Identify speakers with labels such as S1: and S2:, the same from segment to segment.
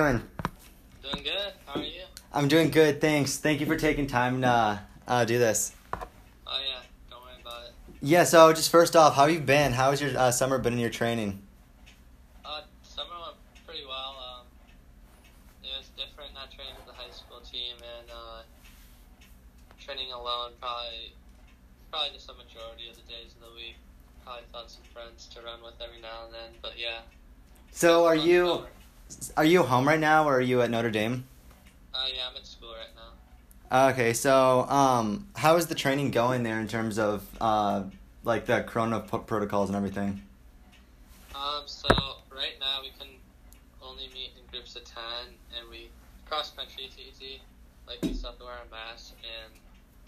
S1: doing?
S2: Doing good. How are you?
S1: I'm doing good, thanks. Thank you for taking time to uh, do this.
S2: Oh yeah. Don't worry about it.
S1: Yeah, so just first off, how have you been? How has your uh, summer been in your training?
S2: Uh, summer went pretty well. Um, it was different not training with the high school team and uh, training alone. Probably, probably just a majority of the days of the week. Probably found some friends to run with every now and then. But yeah.
S1: So are you
S2: summer.
S1: Are you home right now or are you at Notre Dame?
S2: Uh, yeah, I'm at school right now.
S1: Okay, so um, how is the training going there in terms of uh, like the Corona p- protocols and everything?
S2: Um, so right now we can only meet in groups of ten, and we cross country is easy. Like we still have to wear a mask and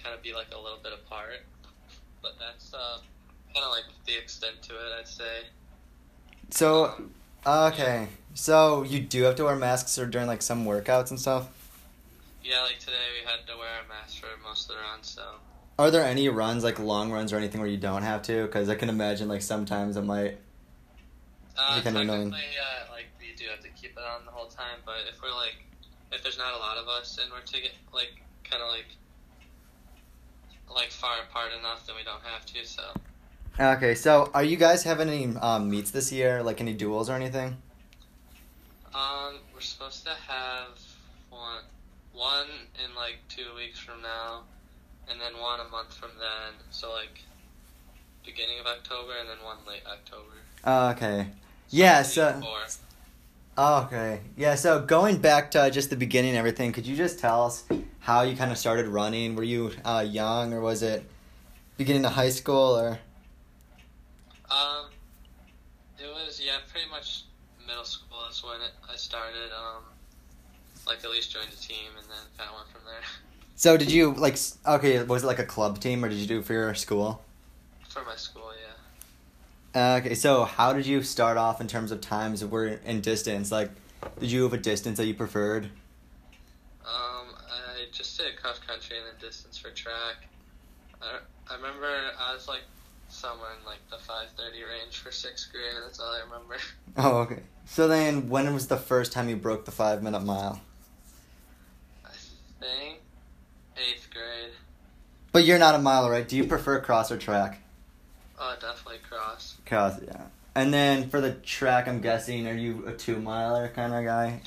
S2: kind of be like a little bit apart. But that's uh, kind of like the extent to it, I'd say.
S1: So
S2: Um,
S1: okay, so you do have to wear masks or during like some workouts and stuff.
S2: yeah, like today we had to wear a mask for most of the runs, so.
S1: Are there any runs like long runs or anything where you don't have to? Because I can imagine like sometimes it might.
S2: Uh,
S1: Is kinda annoying?
S2: technically, uh, like we do have to keep it on the whole time, but if we're like, if there's not a lot of us and we're to get like kind of like, like far apart enough, then we don't have to. So.
S1: Okay, so are you guys having any um, meets this year? Like any duels or anything?
S2: Um, we're supposed to have one, one in like two weeks from now, and then one a month from then. So like, beginning of October, and then one late October.
S1: Okay. Yeah. So. Oh, okay. Yeah. So going back to just the beginning, and everything. Could you just tell us how you kind of started running? Were you uh, young, or was it beginning of high school, or?
S2: Um, it was yeah, pretty much middle school is when it, I started. Um, like at least joined a team, and then kind of went from there.
S1: So did you like? Okay, was it like a club team, or did you do it for your school?
S2: For my school, yeah.
S1: Uh, okay, so how did you start off in terms of times were in distance? Like, did you have a distance that you preferred?
S2: Um, I just did cross country and then distance for track. I, I remember I was like somewhere in like the five thirty range for sixth grade. That's all I remember.
S1: Oh, okay. So then, when was the first time you broke the five minute mile?
S2: I think eighth grade.
S1: But you're not a miler, right? Do you prefer cross or track?
S2: Oh, definitely cross.
S1: Cross, yeah. And then for the track, I'm guessing, are you a two miler kind of guy?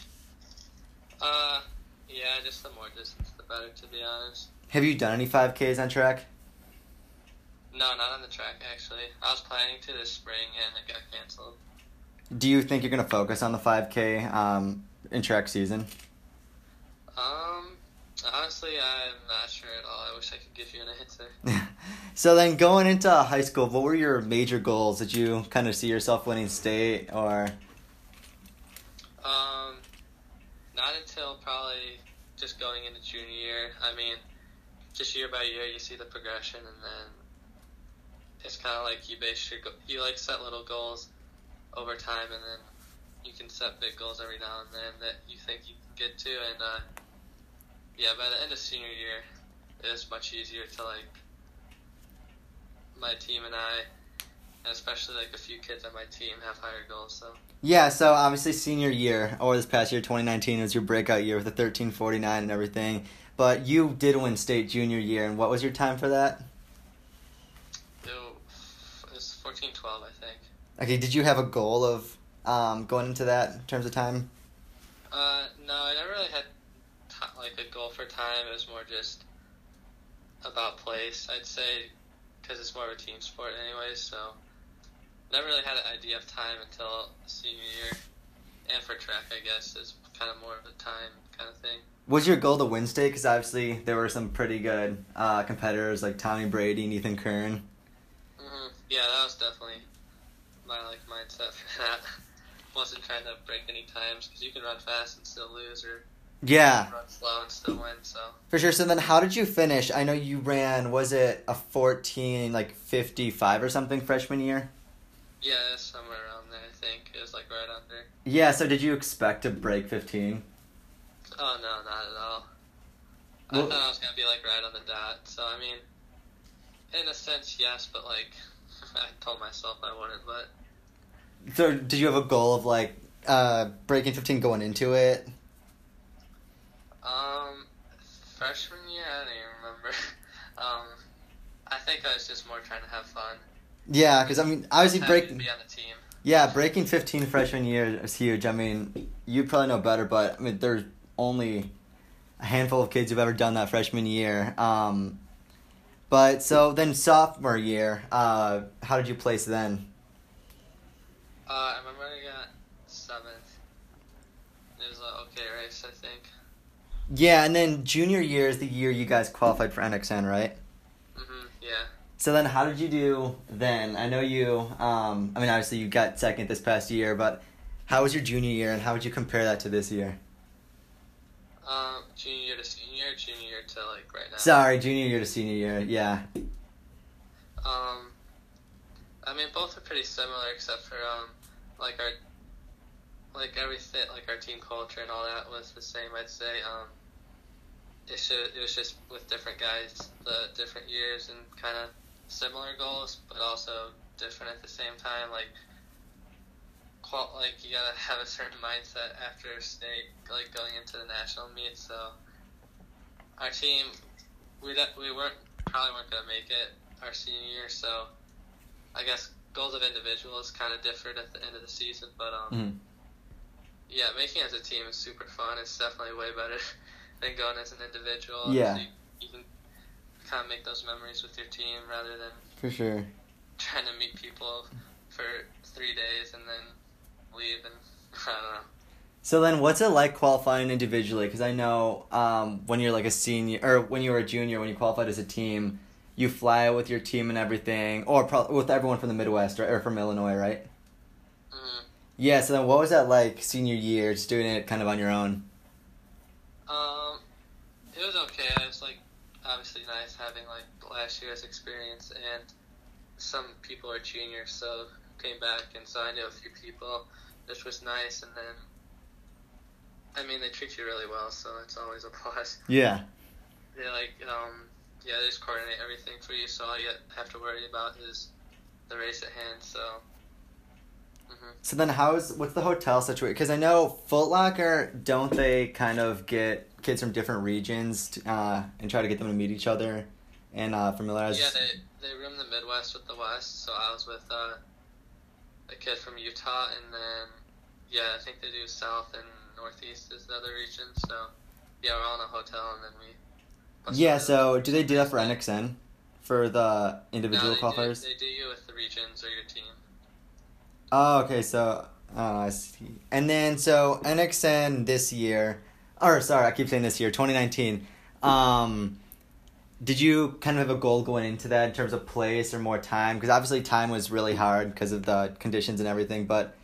S2: Uh, yeah, just the more distance, the better. To be honest.
S1: Have you done any 5Ks on track?
S2: No, not on the track actually. I was planning to this spring and it got canceled.
S1: Do you think you're going to focus on the 5K um, in track season?
S2: Um, honestly, I'm not sure at all. I wish I could give you an answer.
S1: so then, going into high school, what were your major goals? Did you kind of see yourself winning state or?
S2: Um, not until probably just going into junior year. I mean, just year by year, you see the progression, and then it's kind of like you base your you like set little goals over time, and then you can set big goals every now and then that you think you can get to, and uh, yeah, by the end of senior year, it is much easier to like my team and I. And especially like a few kids on my team have higher goals, so
S1: Yeah, so obviously senior year or this past year, 2019, was your breakout year with the 1349 and everything. But you did win state junior year, and what was your time for that?
S2: It was fourteen twelve, I think.
S1: Okay, did you have a goal of um, going into that in terms of time?
S2: Uh, no, I never really had ti like a goal for time. It was more just about place, I'd say, because it's more of a team sport, anyway. So never really had an idea of time until senior year, and for track, I guess, is kind of more of a time kind of thing.
S1: Was your goal to win state? Because obviously there were some pretty good uh, competitors like Tommy Brady and Ethan Kern.
S2: Hmm Yeah, that was definitely my like mindset for that. Wasn't trying to break any times because you can run fast and still lose, or
S1: Yeah,
S2: run slow and still win. So.
S1: for sure. So then, how did you finish? I know you ran. Was it a 14 like 55 or something freshman year?
S2: Yeah, somewhere around there. I think it was like right under.
S1: Yeah. So did you expect to break 15?
S2: Oh no, not at all. I thought I was gonna be like right on the dot. So I mean, in a sense, yes, but like I told myself I wouldn't. But
S1: so, did you have a goal of like uh, breaking fifteen going into it?
S2: Um, freshman year, I don't even remember. Um, I think I was just more trying to have fun.
S1: Yeah, because I mean, obviously breaking.
S2: Be on the team.
S1: Yeah, breaking fifteen freshman year is huge. I mean, you probably know better, but I mean, there's only a handful of kids who've ever done that freshman year. Um, but so then sophomore year, uh, how did you place then?
S2: Uh, I remember I got seventh. It was a okay race, I think.
S1: Yeah, and then junior year is the year you guys qualified for NXN, right?
S2: Mhm. Yeah.
S1: So then, how did you do then? I know you. Um, I mean, obviously you got second this past year, but how was your junior year, and how would you compare that to this year?
S2: Um, junior year to senior year, junior year to like right now.
S1: Sorry, junior year to senior year. Yeah.
S2: Um, I mean, both are pretty similar, except for um, like our, like everything, like our team culture and all that was the same. I'd say um, it should it was just with different guys, the different years and kind of similar goals, but also different at the same time. Like, qual- like you gotta have a certain mindset after state, like going into the national meet. So our team, we we weren't probably weren't gonna make it our senior year, so I guess goals of individuals kind of differed at the end of the season. But um,
S1: Mhm.
S2: yeah, making as a team is super fun. It's definitely way better than going as an individual.
S1: Yeah.
S2: So you, you can kind of make those memories with your team rather than
S1: For sure.
S2: trying to meet people for three days and then leave and I don't know.
S1: So then, what's it like qualifying individually? Because I know um, when you're like a senior, or when you were a junior, when you qualified as a team, you fly out with your team and everything, or pro- with everyone from the Midwest right, or from Illinois, right?
S2: Mm.
S1: Yeah. So then, what was that like senior year, just doing it kind of on your own?
S2: Um, it was okay. It was like obviously nice having like last year's experience, and some people are juniors, so came back and so I knew a few people, which was nice. And then, I mean, they treat you really well, so it's always a plus.
S1: Yeah.
S2: They like, um, yeah, they just coordinate everything for you, so all you have to worry about is the race at hand. So. hmm
S1: So then, how's what's the hotel situation? Because I know Foot Locker, don't they kind of get kids from different regions to, uh, and try to get them to meet each other and uh, familiarize?
S2: Yeah, they they room the Midwest with the West, so I was with uh, a kid from Utah, and then yeah, I think they do South and Northeast is the other region. So yeah, we're all in a hotel, and then we.
S1: Yeah, so do they do that for NXN? For the individual
S2: no, they
S1: qualifiers?
S2: Do, they do you with the regions or your team.
S1: Oh, okay, so oh, I see. And then so NXN this year or sorry, I keep saying this year, 2019. Um did you kind of have a goal going into that in terms of place or more time? Because obviously time was really hard because of the conditions and everything. But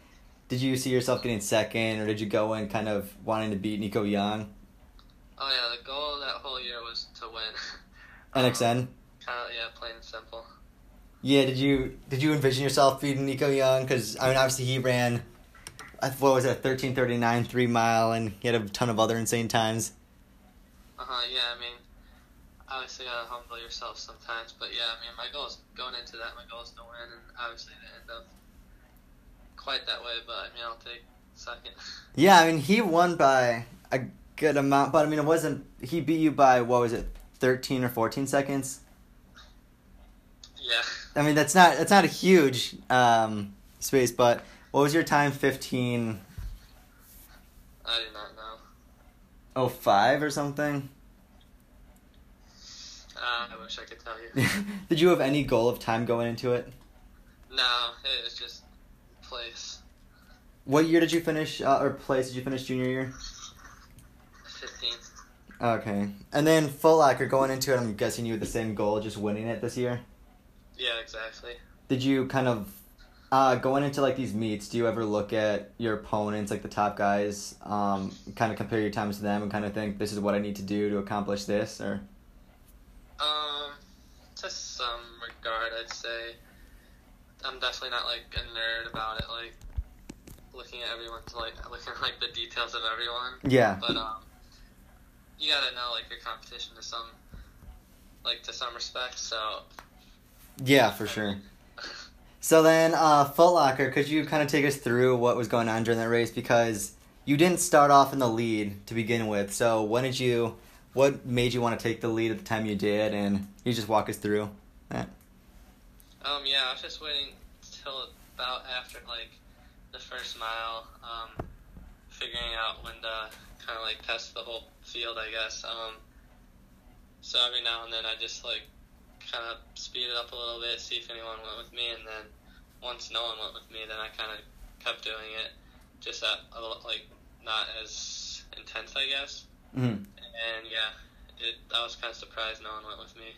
S1: did you see yourself getting second, or did you go in kind of wanting to beat Nico Young,
S2: Oh yeah, the goal that whole year was to win.
S1: NXN?
S2: Kind of yeah, plain and simple.
S1: Yeah, did you did you envision yourself beating Nico Young? Because I mean, obviously he ran, I- what was it, thirteen thirty nine three mile, and he had a ton of other insane times.
S2: Uh huh. Yeah, I mean, obviously gotta humble yourself sometimes, but yeah, I mean, my goal is going into that. My goal is to win, and obviously to end up quite that way. But I mean, I'll take second.
S1: Yeah, I mean he won by a good amount, but I mean it wasn't. He beat you by what was it, thirteen or fourteen seconds?
S2: yeah.
S1: I mean that's not that's not a huge um, space, but what was your time? Fifteen
S2: I do not know.
S1: oh five or something.
S2: Uh, I wish I could tell you.
S1: Did you have any goal of time going into it?
S2: no, it was just place.
S1: What year did you finish, uh, or place did you finish junior year?
S2: Fifteen.
S1: Okay. And then Foot Locker going into it, I'm guessing you had the same goal, just winning it this year.
S2: Yeah, exactly.
S1: Did you kind of uh, going into like these meets? Do you ever look at your opponents, like the top guys, um, kind of compare your times to them, and kind of think this is what I need to do to accomplish this, or
S2: Um, to some regard, I'd say I'm definitely not like a nerd about it. Looking at everyone's like looking at like the details of everyone.
S1: yeah,
S2: But um, you gotta know like your competition to some, like to some respect. So
S1: yeah, for sure. So then, uh, Foot Locker, could you kind of take us through what was going on during that race because you didn't start off in the lead to begin with. So when did you what made you want to take the lead at the time you did, and you just walk us through that.
S2: Um, yeah, I was just waiting till about after like first mile, um, figuring out when to kind of like test the whole field, I guess. Um, so every now and then I just like kind of speed it up a little bit, see if anyone went with me, and then once no one went with me, then I kind of kept doing it, just at a little, like not as intense, I guess.
S1: Mm-hmm.
S2: And yeah, it, I was kind of surprised no one went with me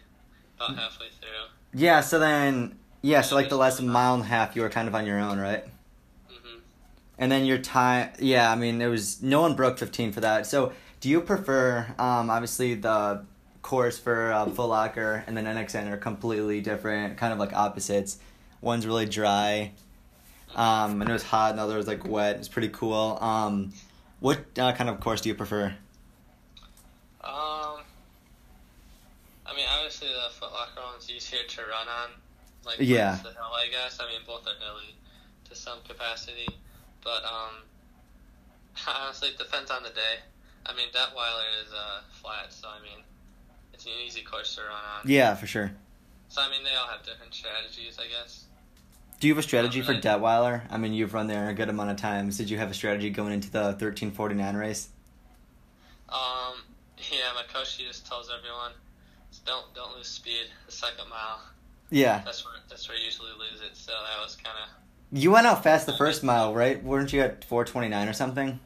S2: about halfway through.
S1: Yeah. So then, yeah. So like the last mile and a half, you were kind of on your own, right? And then your time, yeah. I mean, there was no one broke fifteen for that. So do you prefer? Um, obviously the course for uh, Foot Locker and then NXN are completely different, kind of like opposites. One's really dry, um, and it was hot, and the other was like wet. It's pretty cool. Um, what uh, kind of course do you prefer?
S2: Um, I mean, obviously the Foot Locker one's easier to run on, like
S1: Yeah.
S2: the hill, I guess. I mean, both are hilly to some capacity, but um, honestly, it depends on the day. I mean, Detweiler is uh flat, so I mean, it's an easy course to run on.
S1: Yeah, for sure.
S2: So I mean, they all have different strategies, I guess.
S1: Do you have a strategy for. Detweiler? I mean, you've run there a good amount of times. Did you have a strategy going into the thirteen forty nine race?
S2: Um, yeah, my coach he just tells everyone, don't don't lose speed the second mile.
S1: Yeah,
S2: That's where that's where you usually lose it. So that was kind of
S1: you went out fast the first mile, right? Weren't you at four twenty nine or something?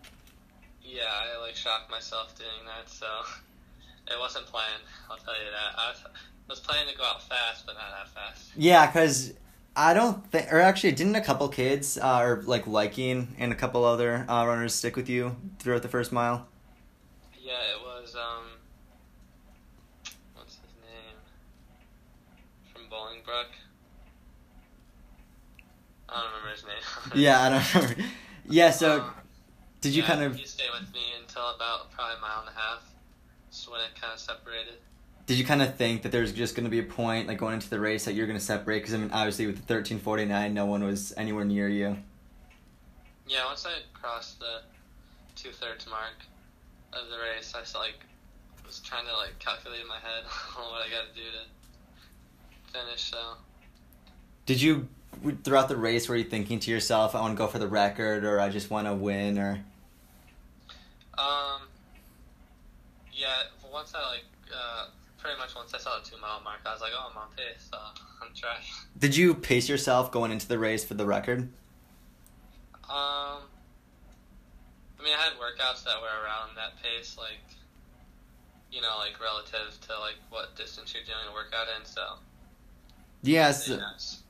S2: Yeah, I like shocked myself doing that, so it wasn't planned. I'll tell you that. I was, was planning to go out fast, but not that fast.
S1: Yeah, cause I don't think, or actually, didn't a couple kids, uh, or like liking, and a couple other uh, runners stick with you throughout the first mile?
S2: Yeah, it was um, what's his name from Bolingbrook. I don't remember his name.
S1: Yeah, I don't remember. Yeah, so
S2: Um,
S1: did you
S2: yeah,
S1: kind of
S2: He stayed with me until about probably a mile and a half. Just when it kind of separated.
S1: did you kind of think that there's just going to be a point like going into the race that you're going to separate? Because I mean, obviously with the thirteen forty nine, no one was anywhere near you.
S2: Yeah, once I crossed the two thirds mark of the race, I like was trying to like calculate in my head what I got to do to finish. So
S1: Did you throughout the race were you thinking to yourself, I want to go for the record, or I just want to win, or
S2: um, yeah, once I like uh, pretty much once I saw the two mile mark, I was like, oh, I'm on pace, so I'm trying.
S1: did you pace yourself going into the race for the record?
S2: Um, I mean, I had workouts that were around that pace, like you know, like relative to like what distance you're doing a workout in. So
S1: Yes.
S2: yes.
S1: So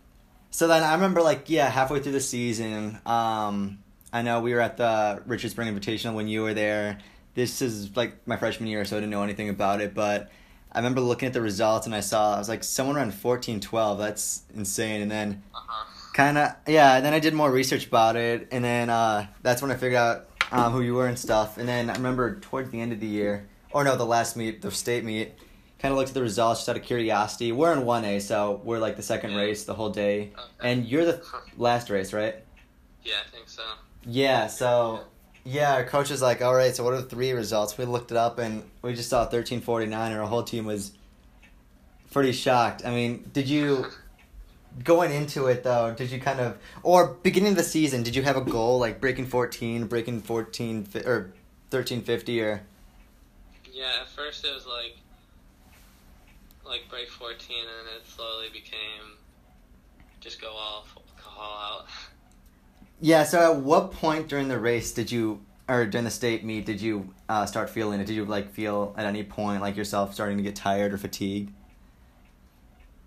S1: then I remember like yeah, halfway through the season, um, I know we were at the Richard Spring Invitational when you were there. This is like my freshman year, so I didn't know anything about it, but I remember looking at the results and I saw I was like someone ran fourteen twelve. That's insane. And then
S2: Uh huh.
S1: kind of yeah, and then I did more research about it, and then uh, that's when I figured out um, who you were and stuff. And then I remember towards the end of the year, or no, the last meet, the state meet, kind of looked at the results just out of curiosity. We're in one A, so we're like the second
S2: Yeah.
S1: race the whole day,
S2: Okay.
S1: and you're the last race, right?
S2: Yeah, I think so.
S1: Yeah. So yeah, our coach was like, "All right, so what are the three results?" We looked it up, and we just saw thirteen forty nine, and our whole team was pretty shocked. I mean, did you? going into it though did you kind of or beginning of the season did you have a goal like breaking 14 breaking 14 or 1350 or
S2: Yeah, at first it was like like break 14, and it slowly became just go all all out.
S1: yeah so at what point during the race did you or during the state meet did you uh, start feeling it did you like feel at any point like yourself starting to get tired or fatigued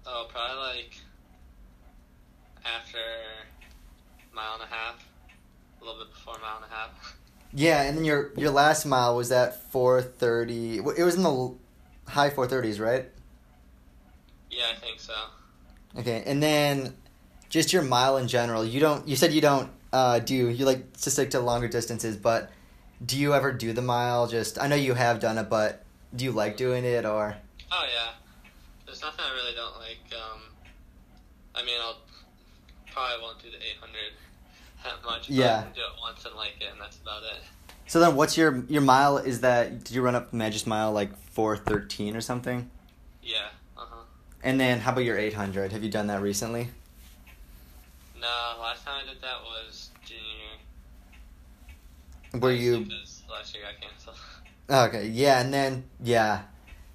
S2: Oh, probably like after mile and a half, a little bit before mile and a half.
S1: yeah and then your your last mile was at 430 it was in the high 430s right
S2: Yeah, I think so.
S1: Okay, and then just your mile in general. You don't. You said you don't uh, do. You like to stick to longer distances, but do you ever do the mile? Just I know you have done it, but do you like doing it or?
S2: Oh yeah, there's nothing I really don't like. Um, I mean, I'll probably won't do the 800 that much. But
S1: Yeah.
S2: I can do it once and like it, and that's about it.
S1: So then, what's your your mile? Is that did you run up Magis mile like four thirteen or something?
S2: Yeah.
S1: And then, how about your eight hundred? Have you done that recently?
S2: No, last time I did that was junior year.
S1: Were you
S2: last year I canceled.
S1: okay? Yeah, and then yeah.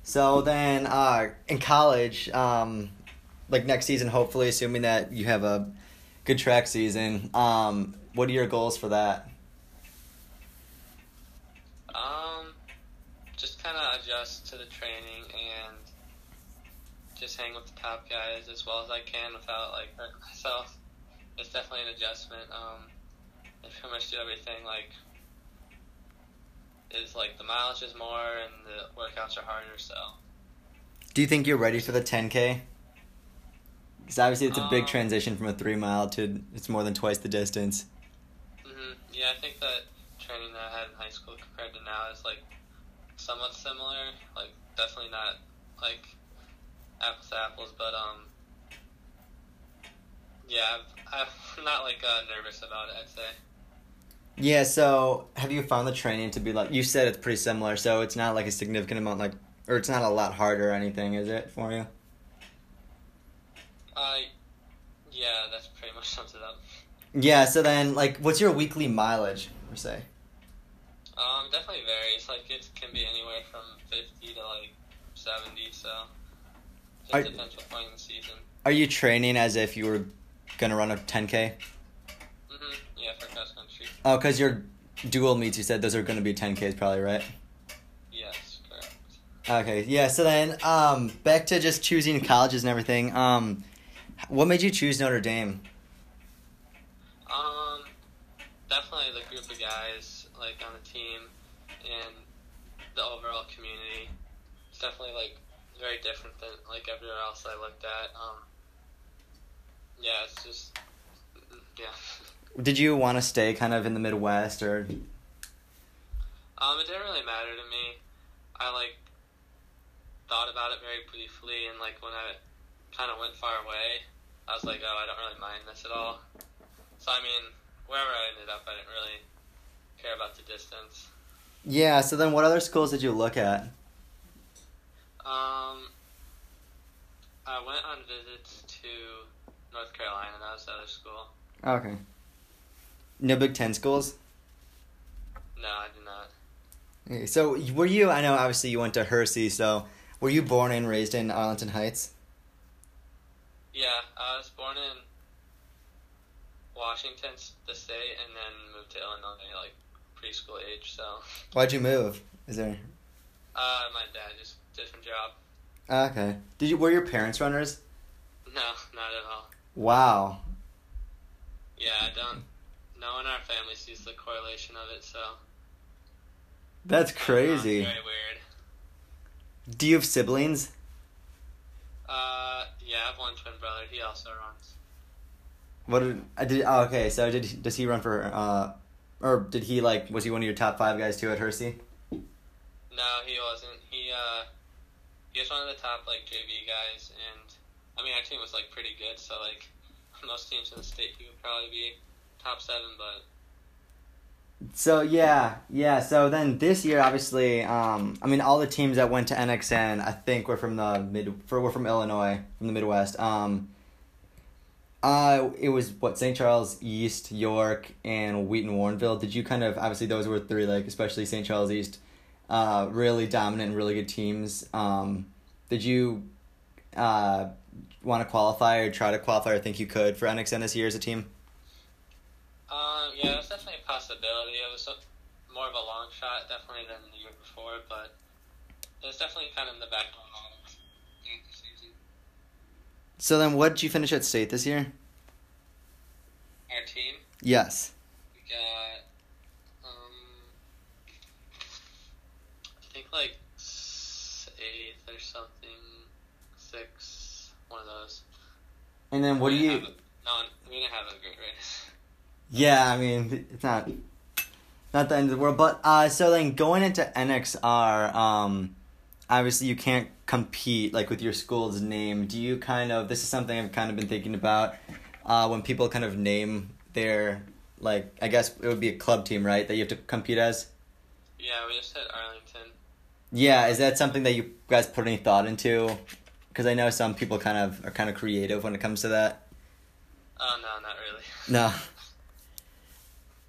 S1: So then, uh, in college, um, like next season, hopefully, assuming that you have a good track season, um, what are your goals for that?
S2: Um, just kind of adjust to the training just hang with the top guys as well as I can without like hurting myself. It's definitely an adjustment. Um, I pretty much do everything like is like the mileage is more and the workouts are harder. So
S1: Do you think you're ready for the 10K? Because obviously it's a big
S2: Um,
S1: transition from a three mile to it's more than twice the distance.
S2: hmm yeah, I think that training that I had in high school compared to now is like somewhat similar. Like definitely not like apples to apples, but um, yeah, I've, I'm not like uh, nervous about it. I'd say.
S1: Yeah, so have you found the training to be like you said it's pretty similar, so it's not like a significant amount like or it's not a lot harder or anything, is it for you?
S2: Uh, yeah, that's pretty much sums it up.
S1: Yeah, so then like what's your weekly mileage per se?
S2: Um, definitely varies. Like it can be anywhere from fifty to like seventy. So
S1: Are-
S2: depends what point in the season.
S1: Are you training as if you were gonna run a 10K?
S2: hmm Yeah, for cross country.
S1: Oh, because your dual meets, you said those are gonna be 10Ks probably, right?
S2: Yes, correct.
S1: Okay, yeah. So then, um, back to just choosing colleges and everything. Um, what made you choose Notre Dame?
S2: Um, definitely the group of guys like on the team and the overall community. It's definitely like very different than like everywhere else I looked at. Um, yeah, it's just yeah.
S1: Did you want to stay kind of in the Midwest or?
S2: Um, it didn't really matter to me. I like thought about it very briefly, and like when I kind of went far away, I was like, oh, I don't really mind this at all. So I mean, wherever I ended up, I didn't really care about the distance.
S1: Yeah. So then, what other schools did you look at?
S2: Um, I went on visits to North Carolina. That was the other school.
S1: Okay. No Big Ten schools.
S2: No, I did not.
S1: Okay, so were you? I know obviously you went to Hersey. So were you born and raised in Arlington Heights?
S2: Yeah, I was born in Washington, the state, and then moved to Illinois like preschool age. So,
S1: Why'd you move? Is there?
S2: uh, my dad just different job.
S1: Okay. Did you? Were your parents runners?
S2: No, not at all.
S1: Wow.
S2: Yeah, I don't. No one in our family sees the correlation of it, so
S1: That's crazy.
S2: very weird.
S1: Do you have siblings?
S2: Uh, yeah, I have one twin brother. He also runs.
S1: What did I did? Oh, okay. So did does he run for? uh Or did he like? Was he one of your top five guys too at Hersey?
S2: No, he wasn't. He uh, he was one of the top like JV guys, and I mean our team was like pretty good. So like most teams in the state, he would probably be top seven. But
S1: So yeah, yeah. So then this year, obviously, um, I mean, all the teams that went to NXN, I think, were from the mid, for were from Illinois, from the Midwest. Um, uh, it was what St. Charles East, York, and Wheaton Warrenville. Did you kind of obviously those were three like especially St. Charles East, uh, really dominant and really good teams. Um, did you, uh, want to qualify or try to qualify or think you could for NXN this year as a team?
S2: um, yeah, it was definitely a possibility. It was a, more of a long shot, definitely than the year before, but it was definitely kind of in the back of my mind the season.
S1: So then, what did you finish at state this year?
S2: Our team,
S1: Yes.
S2: we got um, I think like s- eighth or something, six, one of those.
S1: And then what do you?
S2: a- no, we didn't have a great race.
S1: Yeah, I mean it's not not the end of the world, but uh, so then going into NXR, um, obviously you can't compete like with your school's name. Do you kind of? This is something I've kind of been thinking about. Uh, when people kind of name their like, I guess it would be a club team, right? That you have to compete as.
S2: Yeah, we just hit Arlington.
S1: Yeah, is that something that you guys put any thought into? Because I know some people kind of are kind of creative when it comes to that.
S2: Oh no, not really.
S1: No.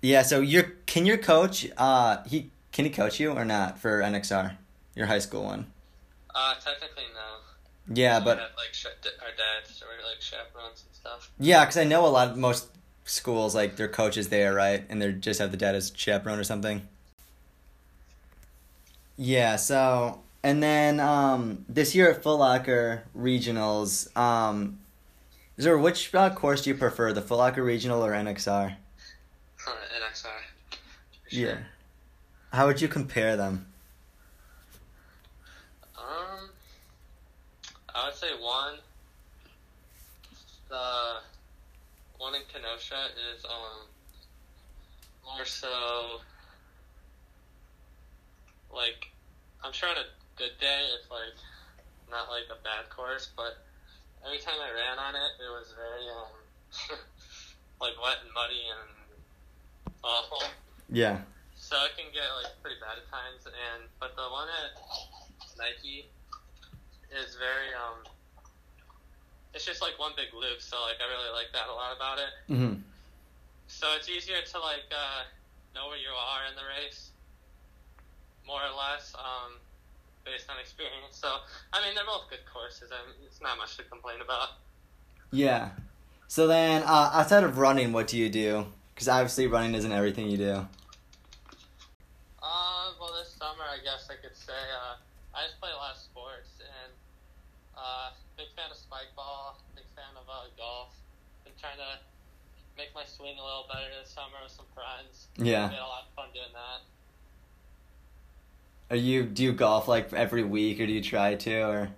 S1: Yeah, so your can your coach uh he can he coach you or not for NXR, your high school one?
S2: Uh, technically no.
S1: Yeah, but
S2: have, like sh- our dads or like chaperones and stuff.
S1: yeah, because I know a lot of most schools like their coaches there, right, and they just have the dad as chaperone or something. Yeah. So and then um this year at Foot Locker regionals, um, is there which uh, course do you prefer, the Foot Locker regional or NXR?
S2: NXR. for
S1: Yeah. How would you compare them?
S2: Um, I would say one. The one in Kenosha is um more so like I'm sure on a good day it's like not like a bad course, but every time I ran on it, it was very um like wet and muddy and awful.
S1: Yeah.
S2: So it can get like pretty bad at times, and but the one at Nike is very um. It's just like one big loop, so like I really like that a lot about it.
S1: Mm-hmm.
S2: So it's easier to like uh, know where you are in the race, more or less, um, based on experience. So I mean, they're both good courses, and it's not much to complain about.
S1: Yeah. So then, uh, outside of running, what do you do? Because obviously, running isn't everything you do.
S2: Uh, well, this summer, I guess I could say, uh, I just play a lot of sports, and, uh, big fan of spike ball, big fan of, uh, golf. Been trying to make my swing a little better this summer with some friends.
S1: Yeah.
S2: We had a lot of fun doing that.
S1: Are you do you golf like every week, or do you try to, or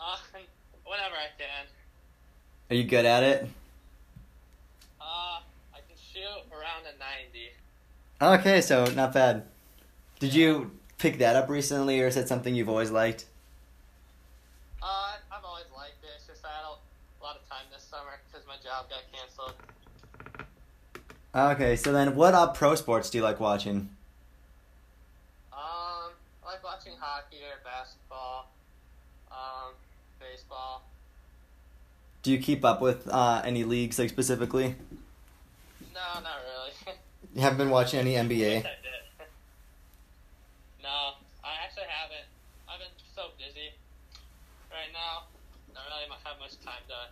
S2: Uh, whenever I can.
S1: are you good at it?
S2: Uh, I can shoot around a 90.
S1: Okay, so not bad. Did you pick that up recently, or is that something you've always liked?
S2: Uh, I've always liked it. It's just I had a lot of time this summer because my job got canceled.
S1: Okay, so then what uh, pro sports do you like watching?
S2: Like watching hockey or basketball, um, baseball.
S1: Do you keep up with uh, any leagues like specifically?
S2: No, not really.
S1: You haven't been watching any NBA.
S2: I no, I actually haven't. I've been so busy right now. I don't really have much time to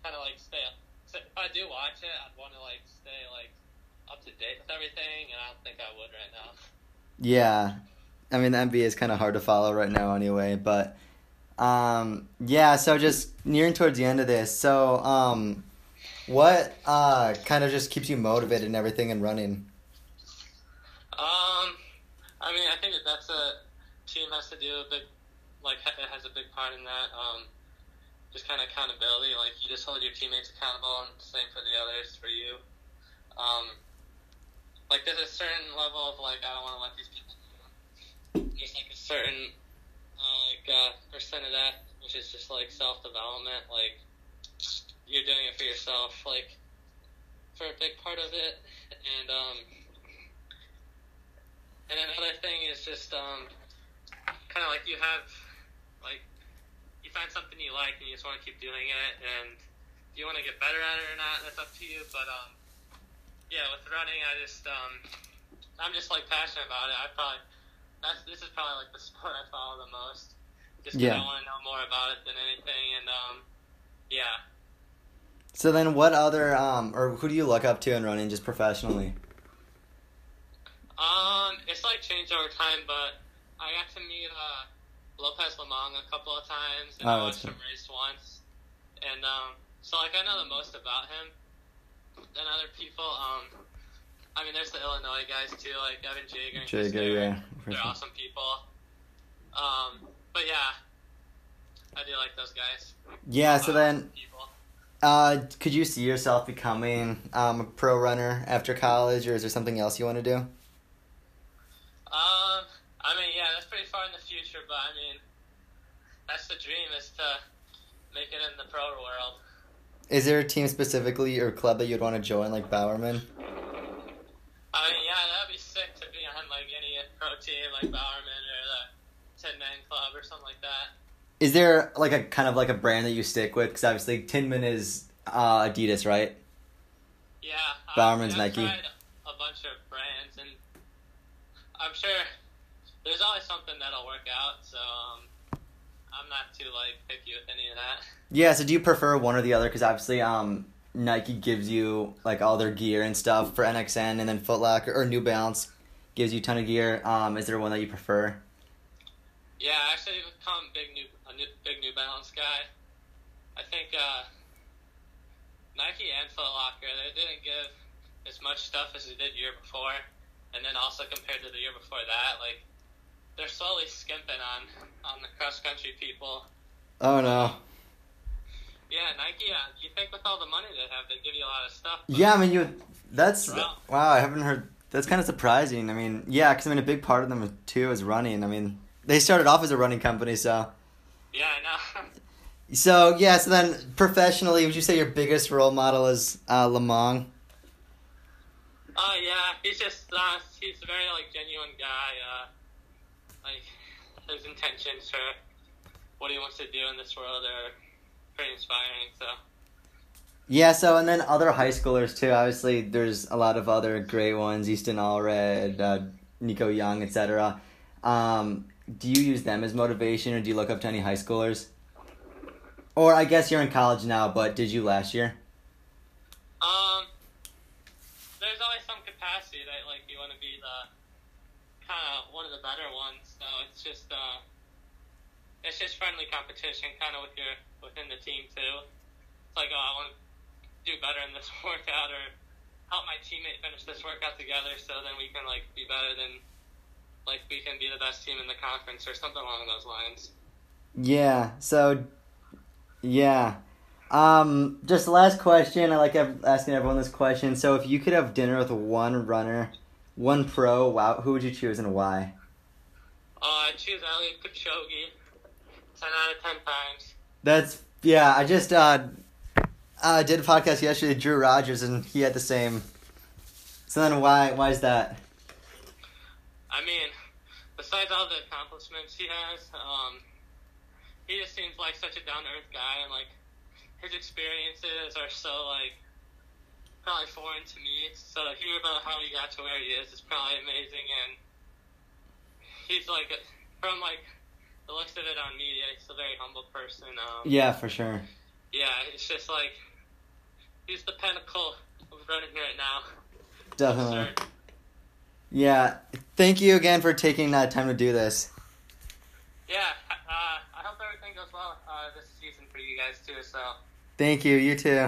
S2: kind of like stay up. So if I do watch it, I'd want to like stay like up to date with everything, and I don't think I would right now.
S1: Yeah, I mean the NBA is kind of hard to follow right now anyway, but um, yeah. So just nearing towards the end of this, so um, what uh kind of just keeps you motivated and everything and running?
S2: Um, I mean, I think that that's a team has to do a big, like it has a big part in that. Um, just kind of accountability, like you just hold your teammates accountable, and same for the others for you. Um, like there's a certain level of like I don't want to let these people. There's like a certain like uh, percent of that, which is just like self development. Like you're doing it for yourself, like for a big part of it, and um. And another thing is just um, kind of like you have, like, you find something you like and you just want to keep doing it. And do you want to get better at it or not? That's up to you. But um, yeah, with running, I just um, I'm just like passionate about it. I probably that's this is probably like the sport I follow the most. Just
S1: Yeah.
S2: I want to know more about it than anything. And um, yeah.
S1: So then, what other um or who do you look up to in running just professionally?
S2: Um, it's like changed over time, but I got to meet uh, Lopez Lomong a couple of times, and
S1: Oh,
S2: I watched him race once, and um, so like I know the most about him than other people. Um, I mean, there's the Illinois guys too, like Evan Jager. And
S1: Jager, yeah.
S2: They're
S1: sure.
S2: awesome people. Um, but yeah, I do like those guys.
S1: Yeah. So then, uh, could you see yourself becoming um a pro runner after college, or is there something else you want to do?
S2: Um, I mean, yeah, that's pretty far in the future, but I mean, that's the dream is to make it in the pro world.
S1: Is there a team specifically or club that you'd want to join, like Bowerman?
S2: I mean, yeah, that'd be sick to be on like any pro team like Bowerman or the Tin Man Club or something like that.
S1: Is there like a kind of like a brand that you stick with? Because obviously Tinman is uh, Adidas, right?
S2: Yeah.
S1: Bowerman's
S2: I've
S1: Nike.
S2: tried a bunch of brands, and I'm sure there's always something that'll work out. So um, I'm not too like picky with any of that.
S1: Yeah. So do you prefer one or the other? Because obviously, um, Nike gives you like all their gear and stuff for NXN, and then Foot Locker or New Balance gives you a ton of gear. Um, is there one that you prefer?
S2: Yeah, I actually become big new a new, big New Balance guy. I think uh, Nike and Foot Locker they didn't give as much stuff as they did year before, and then also compared to the year before that, like they're slowly skimping on on the cross country people.
S1: Oh no.
S2: Yeah, Nike. Uh, you think with all the money they have, they give you a lot of stuff.
S1: Yeah, I mean you. That's
S2: Wow.
S1: wow. I haven't heard. That's kind of surprising. I mean, yeah, because I mean a big part of them too is running. I mean, they started off as a running company, so.
S2: Yeah, I know.
S1: So yeah, so then professionally, would you say your biggest role model is uh, Lomong?
S2: Oh yeah, he's just uh, he's a very like genuine guy. Uh, like his intentions for what he wants to do in this world are pretty inspiring. So
S1: Yeah, so and then other high schoolers too. Obviously, there's a lot of other great ones: Easton Allred, uh, Nico Young, etc. Um, do you use them as motivation, or do you look up to any high schoolers? Or I guess you're in college now, but did you last year?
S2: um, there's always some capacity that like you want to be the kind of one of the better ones. So it's just uh, it's just friendly competition, kind of with your within the team too. It's like oh, I want to do better in this workout or help my teammate finish this workout together, so then we can like be better than like we can be the best team in the conference or something along those lines.
S1: Yeah. So, yeah. Um, just last question. I like asking everyone this question. So, if you could have dinner with one runner, one pro, wow, who would you choose and why?
S2: Uh, I choose Eliud Kipchoge. Ten out of ten times.
S1: That's yeah. I just uh, uh did a podcast yesterday, with Drew Rogers, and he had the same. So then, why why is that?
S2: I mean, besides all the accomplishments he has, um, he just seems like such a down to earth guy, and like his experiences are so like probably foreign to me. So to hear about how he got to where he is is probably amazing, and he's like from like the looks of it on media, he's a very humble person. Um,
S1: Yeah, for sure.
S2: yeah, it's just like he's the pinnacle of running right now.
S1: Definitely.
S2: Sure.
S1: Yeah. Thank you again for taking uh, time to do this.
S2: Yeah, uh, I hope everything goes well uh, this season for you guys too. So.
S1: Thank you. You too.